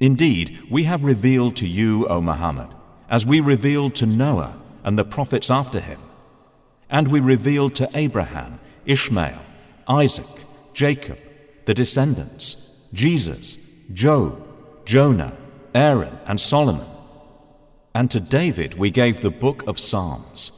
Indeed, we have revealed to you, O Muhammad, as we revealed to Noah and the prophets after him. And we revealed to Abraham, Ishmael, Isaac, Jacob, the descendants, Jesus, Job, Jonah, Aaron, and Solomon. And to David we gave the book of Psalms.